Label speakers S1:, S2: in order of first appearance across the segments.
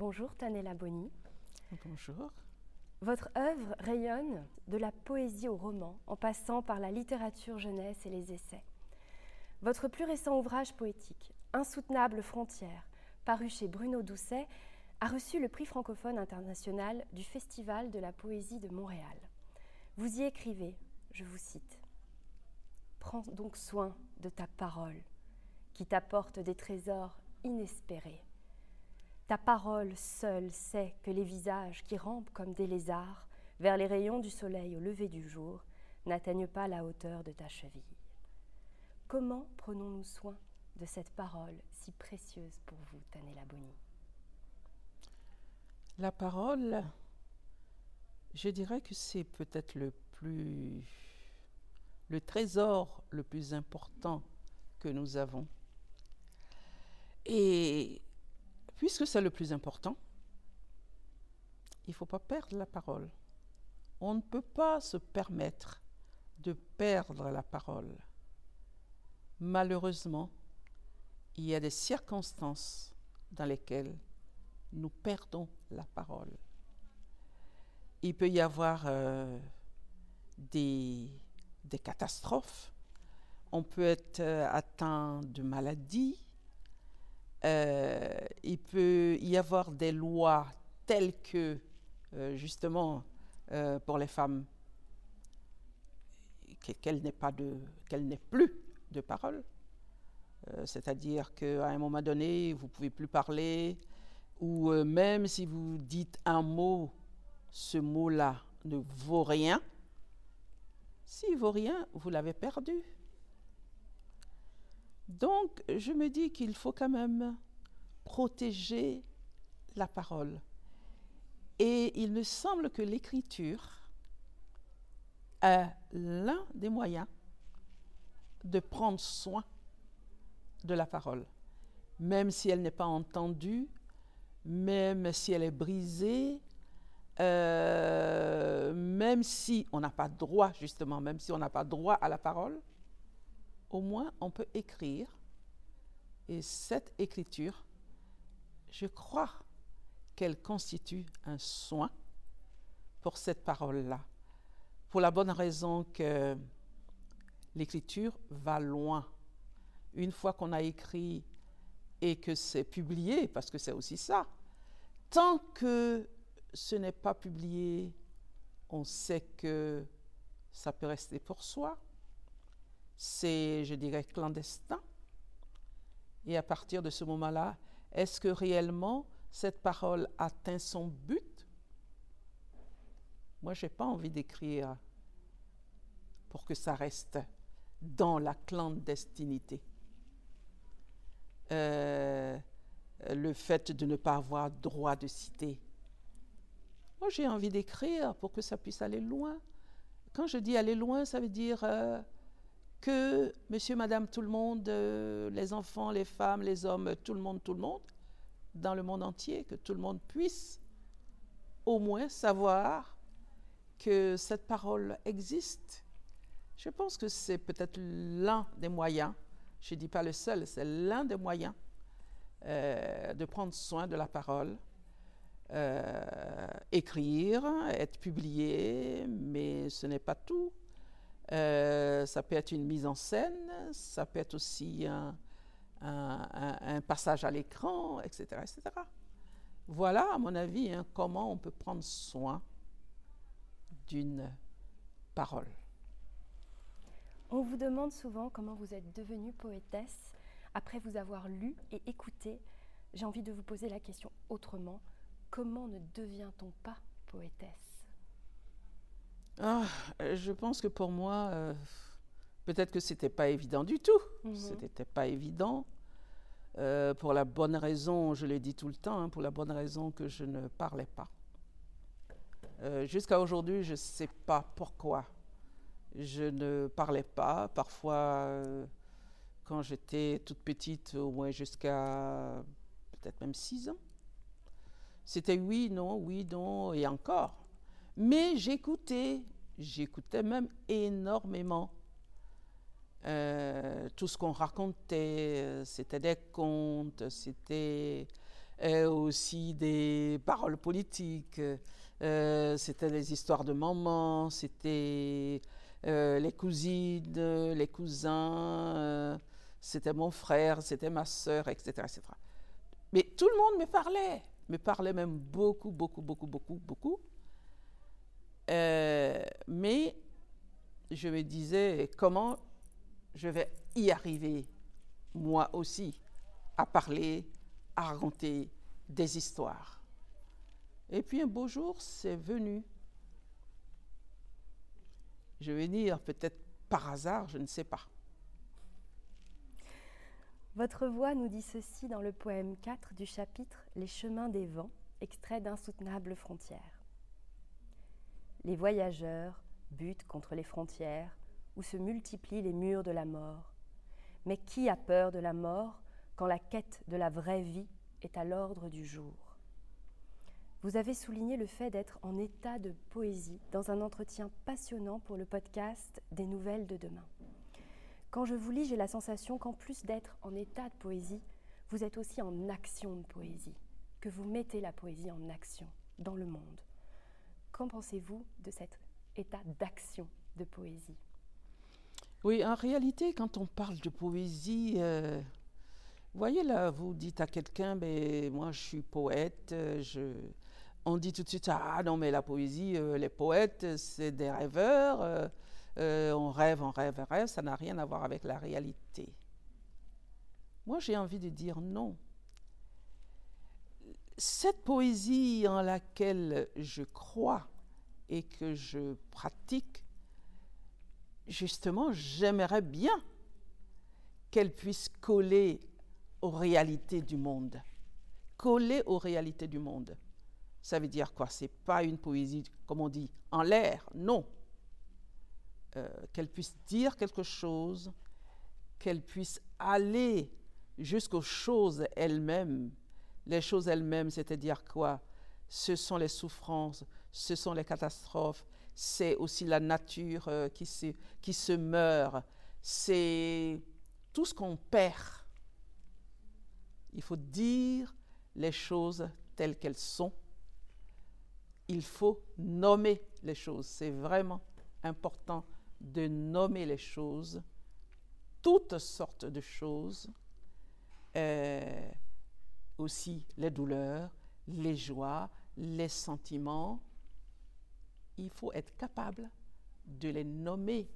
S1: Bonjour Tanella Boni.
S2: Bonjour.
S1: Votre œuvre rayonne de la poésie au roman, en passant par la littérature jeunesse et les essais. Votre plus récent ouvrage poétique, Insoutenable frontière, paru chez Bruno Doucet, a reçu le prix francophone international du Festival de la poésie de Montréal. Vous y écrivez, je vous cite, Prends donc soin de ta parole, qui t'apporte des trésors inespérés. Ta parole seule sait que les visages qui rampent comme des lézards vers les rayons du soleil au lever du jour n'atteignent pas la hauteur de ta cheville. Comment prenons-nous soin de cette parole si précieuse pour vous, Tanella Boni
S2: La parole, je dirais que c'est peut-être le plus le trésor le plus important que nous avons. Et puisque c'est le plus important, il ne faut pas perdre la parole. On ne peut pas se permettre de perdre la parole. Malheureusement, il y a des circonstances dans lesquelles nous perdons la parole. Il peut y avoir euh, des catastrophes. On peut être euh, atteint de maladies. Euh, il peut y avoir des lois telles que, euh, justement, pour les femmes, qu'elle n'ait pas de, qu'elle plus de parole. C'est-à-dire qu'à un moment donné, vous pouvez plus parler, ou même si vous dites un mot, ce mot-là ne vaut rien s'il vaut rien, vous l'avez perdu. Donc, je me dis qu'il faut quand même protéger la parole. Et il me semble que l'écriture est l'un des moyens de prendre soin de la parole, même si elle n'est pas entendue, même si elle est brisée, euh, même si on n'a pas droit, justement, même si on n'a pas droit à la parole, au moins on peut écrire. Et cette écriture, je crois qu'elle constitue un soin pour cette parole-là. Pour la bonne raison que l'écriture va loin. Une fois qu'on a écrit et que c'est publié, parce que c'est aussi ça, tant que ce n'est pas publié, on sait que ça peut rester pour soi. C'est, je dirais, clandestin. Et à partir de ce moment-là, est-ce que réellement cette parole atteint son but? Moi, je n'ai pas envie d'écrire pour que ça reste dans la clandestinité. Euh, le fait de ne pas avoir droit de citer moi, j'ai envie d'écrire pour que ça puisse aller loin. Quand je dis aller loin, ça veut dire euh, que monsieur, madame, tout le monde, euh, les enfants, les femmes, les hommes, tout le monde, tout le monde, dans le monde entier, que tout le monde puisse au moins savoir que cette parole existe. Je pense que c'est peut-être l'un des moyens, je ne dis pas le seul, c'est l'un des moyens euh, de prendre soin de la parole euh, écrire, être publié, mais ce n'est pas tout. Euh, ça peut être une mise en scène, ça peut être aussi un, passage à l'écran, etc., etc. Voilà, à mon avis, hein, comment on peut prendre soin d'une parole.
S1: On vous demande souvent comment vous êtes devenue poétesse après vous avoir lu et écouté. J'ai envie de vous poser la question autrement comment ne devient-on pas poétesse?
S2: Ah, Je pense que pour moi, euh, peut-être que c'était pas évident du tout. Mhm. Ce n'était pas évident. Euh, pour la bonne raison, je l'ai dit tout le temps, hein, pour la bonne raison que je ne parlais pas. Euh, jusqu'à aujourd'hui, je ne sais pas pourquoi je ne parlais pas. Parfois, quand j'étais toute petite, au moins jusqu'à peut-être même 6 ans, c'était oui, non, oui, non, et encore. Mais j'écoutais, j'écoutais même énormément. Euh, tout ce qu'on racontait, c'était des contes, c'était et aussi des paroles politiques. Euh, c'était les histoires de maman, c'était euh, les cousines, les cousins, euh, c'était mon frère, c'était ma soeur, etc., etc. Mais tout le monde me parlait, me parlait même beaucoup, beaucoup, beaucoup, beaucoup, beaucoup. Mais je me disais comment je vais y arriver, moi aussi, à parler, à raconter des histoires. Et puis un beau jour, c'est venu. Je vais dire peut-être par hasard, je ne sais pas.
S1: Votre voix nous dit ceci dans le poème 4 du chapitre Les chemins des vents, extrait d'Insoutenables frontières. Les voyageurs butent contre les frontières où se multiplient les murs de la mort. Mais qui a peur de la mort quand la quête de la vraie vie est à l'ordre du jour? Vous avez souligné le fait d'être en état de poésie dans un entretien passionnant pour le podcast Des nouvelles de demain. Quand je vous lis, j'ai la sensation qu'en plus d'être en état de poésie, vous êtes aussi en action de poésie, que vous mettez la poésie en action dans le monde. Qu'en pensez-vous de cet état d'action de poésie?
S2: Oui, en réalité, quand on parle de poésie, euh, voyez là, vous dites à quelqu'un, ben, moi je suis poète, euh, on dit tout de suite, ah non, mais la poésie, euh, les poètes, c'est des rêveurs, on rêve, on rêve, on rêve, ça n'a rien à voir avec la réalité. Moi j'ai envie de dire non. Cette poésie en laquelle je crois et que je pratique, justement, j'aimerais bien qu'elle puisse coller aux réalités du monde. Coller aux réalités du monde. Ça veut dire quoi? C'est pas une poésie, comme on dit, en l'air, non. Euh, qu'elle puisse dire quelque chose, qu'elle puisse aller jusqu'aux choses elles-mêmes. Les choses elles-mêmes, c'est-à-dire quoi? Ce sont les souffrances, ce sont les catastrophes, c'est aussi la nature euh, qui, se, qui se meurt, c'est tout ce qu'on perd. Il faut dire les choses telles qu'elles sont. Il faut nommer les choses. C'est vraiment important de nommer les choses, toutes sortes de choses, euh, aussi les douleurs, les joies, les sentiments, il faut être capable de les nommer.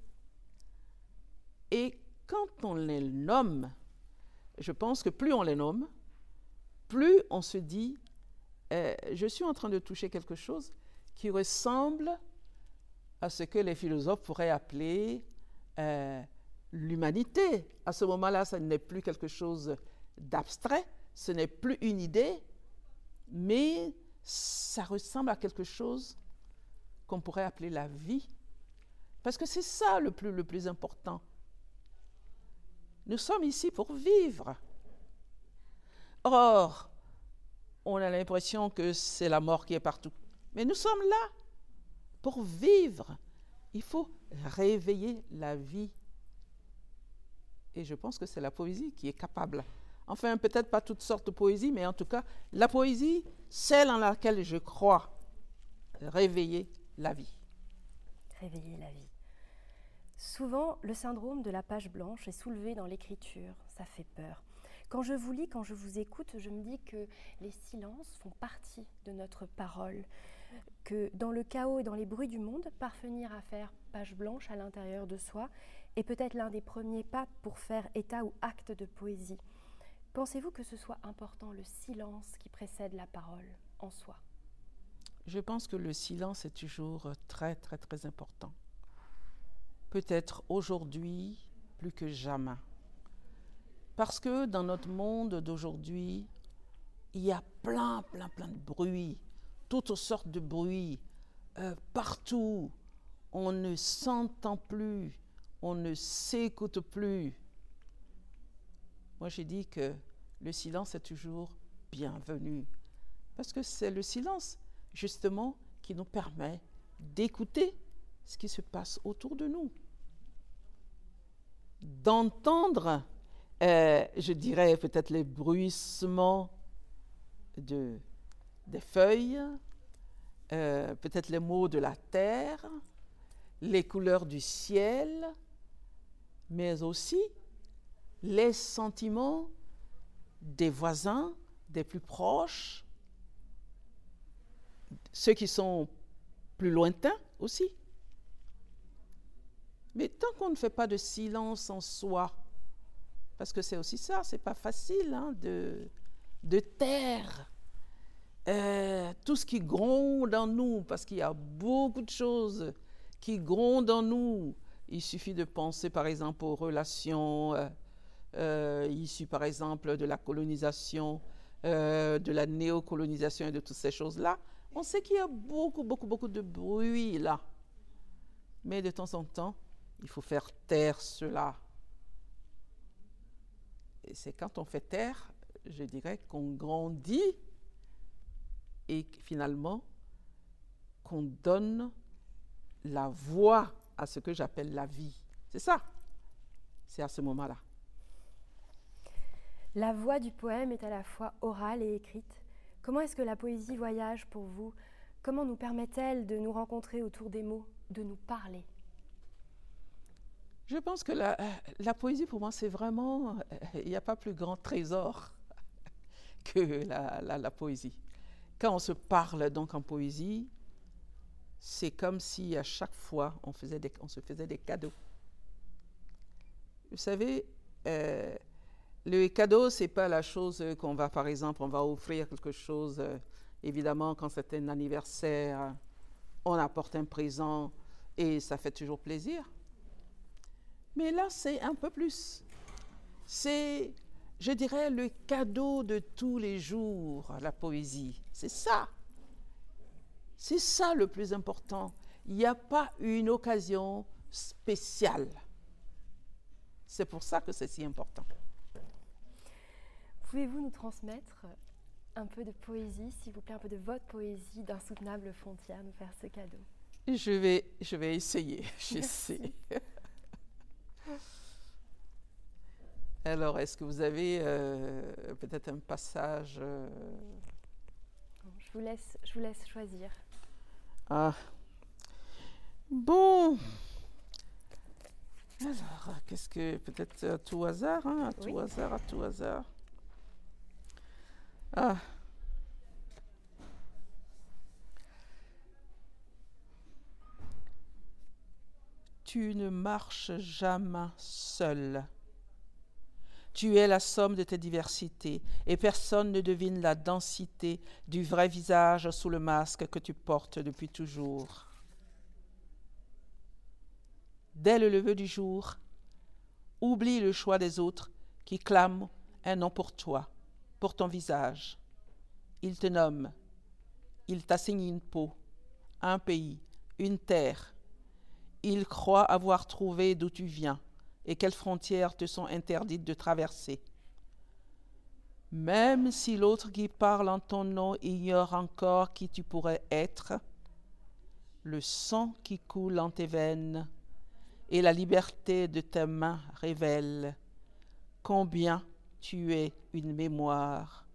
S2: Et quand on les nomme, je pense que plus on les nomme, plus on se dit, euh, je suis en train de toucher quelque chose qui ressemble à ce que les philosophes pourraient appeler euh, l'humanité. À ce moment-là, ce n'est plus quelque chose d'abstrait, ce n'est plus une idée, mais ça ressemble à quelque chose qu'on pourrait appeler la vie. Parce que c'est ça le plus, le plus important. Nous sommes ici pour vivre. Or, on a l'impression que c'est la mort qui est partout. Mais nous sommes là pour vivre. Il faut réveiller la vie. Et je pense que c'est la poésie qui est capable. Enfin, peut-être pas toutes sortes de poésie, mais en tout cas, la poésie, celle en laquelle je crois, réveiller la vie.
S1: Réveiller la vie. Souvent, le syndrome de la page blanche est soulevé dans l'écriture. Ça fait peur. Quand je vous lis, quand je vous écoute, je me dis que les silences font partie de notre parole, que dans le chaos et dans les bruits du monde, parvenir à faire page blanche à l'intérieur de soi est peut-être l'un des premiers pas pour faire état ou acte de poésie. Pensez-vous que ce soit important, le silence qui précède la parole en soi?
S2: Je pense que le silence est toujours très, très, très important. Peut-être aujourd'hui plus que jamais. Parce que dans notre monde d'aujourd'hui, il y a plein, plein, plein de bruits, toutes sortes de bruits, euh, partout. On ne s'entend plus, on ne s'écoute plus. Moi, j'ai dit que le silence est toujours bienvenu. Parce que c'est le silence justement, qui nous permet d'écouter ce qui se passe autour de nous, d'entendre, euh, je dirais peut-être les bruissements de, des feuilles, euh, peut-être les mots de la terre, les couleurs du ciel, mais aussi les sentiments des voisins, des plus proches, ceux qui sont plus lointains aussi. Mais tant qu'on ne fait pas de silence en soi, parce que c'est aussi ça, c'est pas facile hein, de, de taire euh, tout ce qui gronde en nous, parce qu'il y a beaucoup de choses qui grondent en nous. Il suffit de penser par exemple aux relations euh, euh, issues par exemple de la colonisation, de la néocolonisation et de toutes ces choses-là. On sait qu'il y a beaucoup, beaucoup, beaucoup de bruit là. Mais de temps en temps, il faut faire taire cela. Et c'est quand on fait taire, je dirais, qu'on grandit et finalement qu'on donne la voix à ce que j'appelle la vie. C'est ça. C'est à ce moment-là.
S1: La voix du poème est à la fois orale et écrite. Comment est-ce que la poésie voyage pour vous? Comment nous permet-elle de nous rencontrer autour des mots, de nous parler?
S2: Je pense que la, la poésie, pour moi, c'est vraiment... Il n'y a pas plus grand trésor que la, poésie quand on se parle donc en poésie, c'est comme si à chaque fois on se faisait des cadeaux. Vous savez, euh, le cadeau, c'est pas la chose qu'on va, par exemple, on va offrir quelque chose. Euh, évidemment, quand c'est un anniversaire, on apporte un présent et ça fait toujours plaisir. Mais là, c'est un peu plus. C'est je dirais, le cadeau de tous les jours, la poésie. C'est ça. C'est ça le plus important. Il n'y a pas une occasion spéciale. C'est pour ça que c'est si important.
S1: Pouvez-vous nous transmettre un peu de poésie, s'il vous plaît, un peu de votre poésie d'insoutenable frontière, nous faire ce cadeau?
S2: Je vais, je vais essayer, j'essaie. Alors, est-ce que vous avez euh, peut-être un passage euh,
S1: je, vous laisse, je vous laisse choisir.
S2: Ah. Bon. Alors, qu'est-ce que. Peut-être à tout hasard, hein, à tout hasard, à tout hasard. Ah. Tu ne marches jamais seul tu es la somme de tes diversités, et personne ne devine la densité du vrai visage sous le masque que tu portes depuis toujours. Dès le lever du jour, oublie le choix des autres qui clament un nom pour toi, ton visage. Ils te nomment, ils t'assignent une peau, un pays, une terre. Ils croient avoir trouvé d'où tu viens et quelles frontières te sont interdites de traverser. Même si l'autre qui parle en ton nom ignore encore qui tu pourrais être, le sang qui coule en tes veines et la liberté de tes mains révèlent combien tu es une mémoire,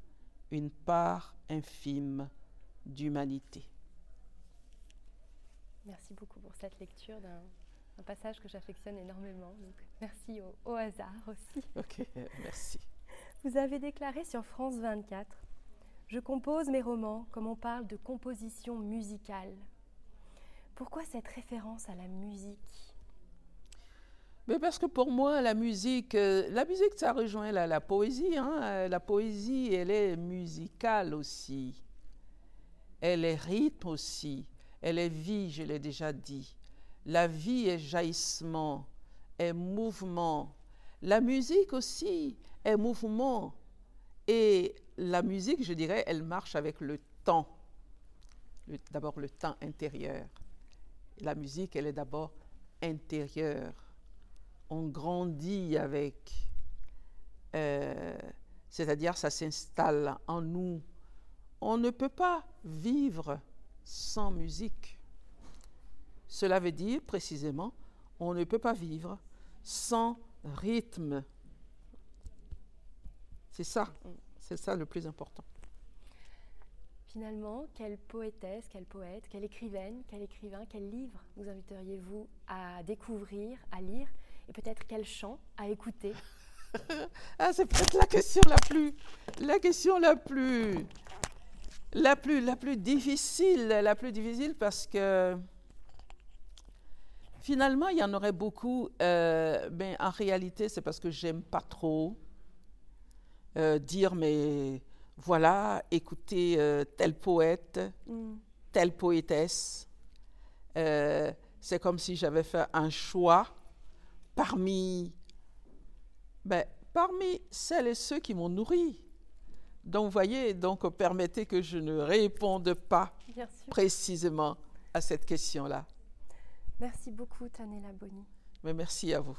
S2: une part infime d'humanité.
S1: Merci beaucoup pour cette lecture d'un un passage que j'affectionne énormément. Donc merci au, hasard aussi.
S2: Ok, merci.
S1: Vous avez déclaré sur France 24 Je compose mes romans comme on parle de composition musicale. Pourquoi cette référence à la musique?
S2: Mais parce que pour moi, la musique, euh, la musique, ça rejoint la, poésie. Hein. La poésie, elle est musicale aussi. Elle est rythme aussi. Elle est vie, je l'ai déjà dit. La vie est jaillissement, est mouvement. La musique aussi est mouvement. Et la musique, je dirais, elle marche avec le temps. D'abord le temps intérieur. La musique, elle est d'abord intérieure. On grandit avec, euh, c'est-à-dire ça s'installe en nous. On ne peut pas vivre sans musique. Cela veut dire précisément, on ne peut pas vivre sans rythme. C'est ça, c'est ça le plus important.
S1: finalement, quelle poétesse, quel poète, quelle écrivaine, quel écrivain, quel livre nous inviteriez-vous à découvrir, à lire et peut-être quel chant à écouter
S2: Ah, c'est peut-être la question la plus, la question la plus, la plus, la plus difficile, la plus difficile parce que finalement, il y en aurait beaucoup, euh, mais en réalité, c'est parce que j'aime pas trop euh, dire, mais voilà, écoutez euh, tel poète,
S1: Hmm.
S2: telle poétesse. Euh, c'est comme si j'avais fait un choix parmi, ben, parmi celles et ceux qui m'ont nourri. Donc, vous voyez, donc permettez que je ne réponde pas précisément à cette question-là.
S1: Merci beaucoup, Tanela Boni.
S2: Mais merci à vous.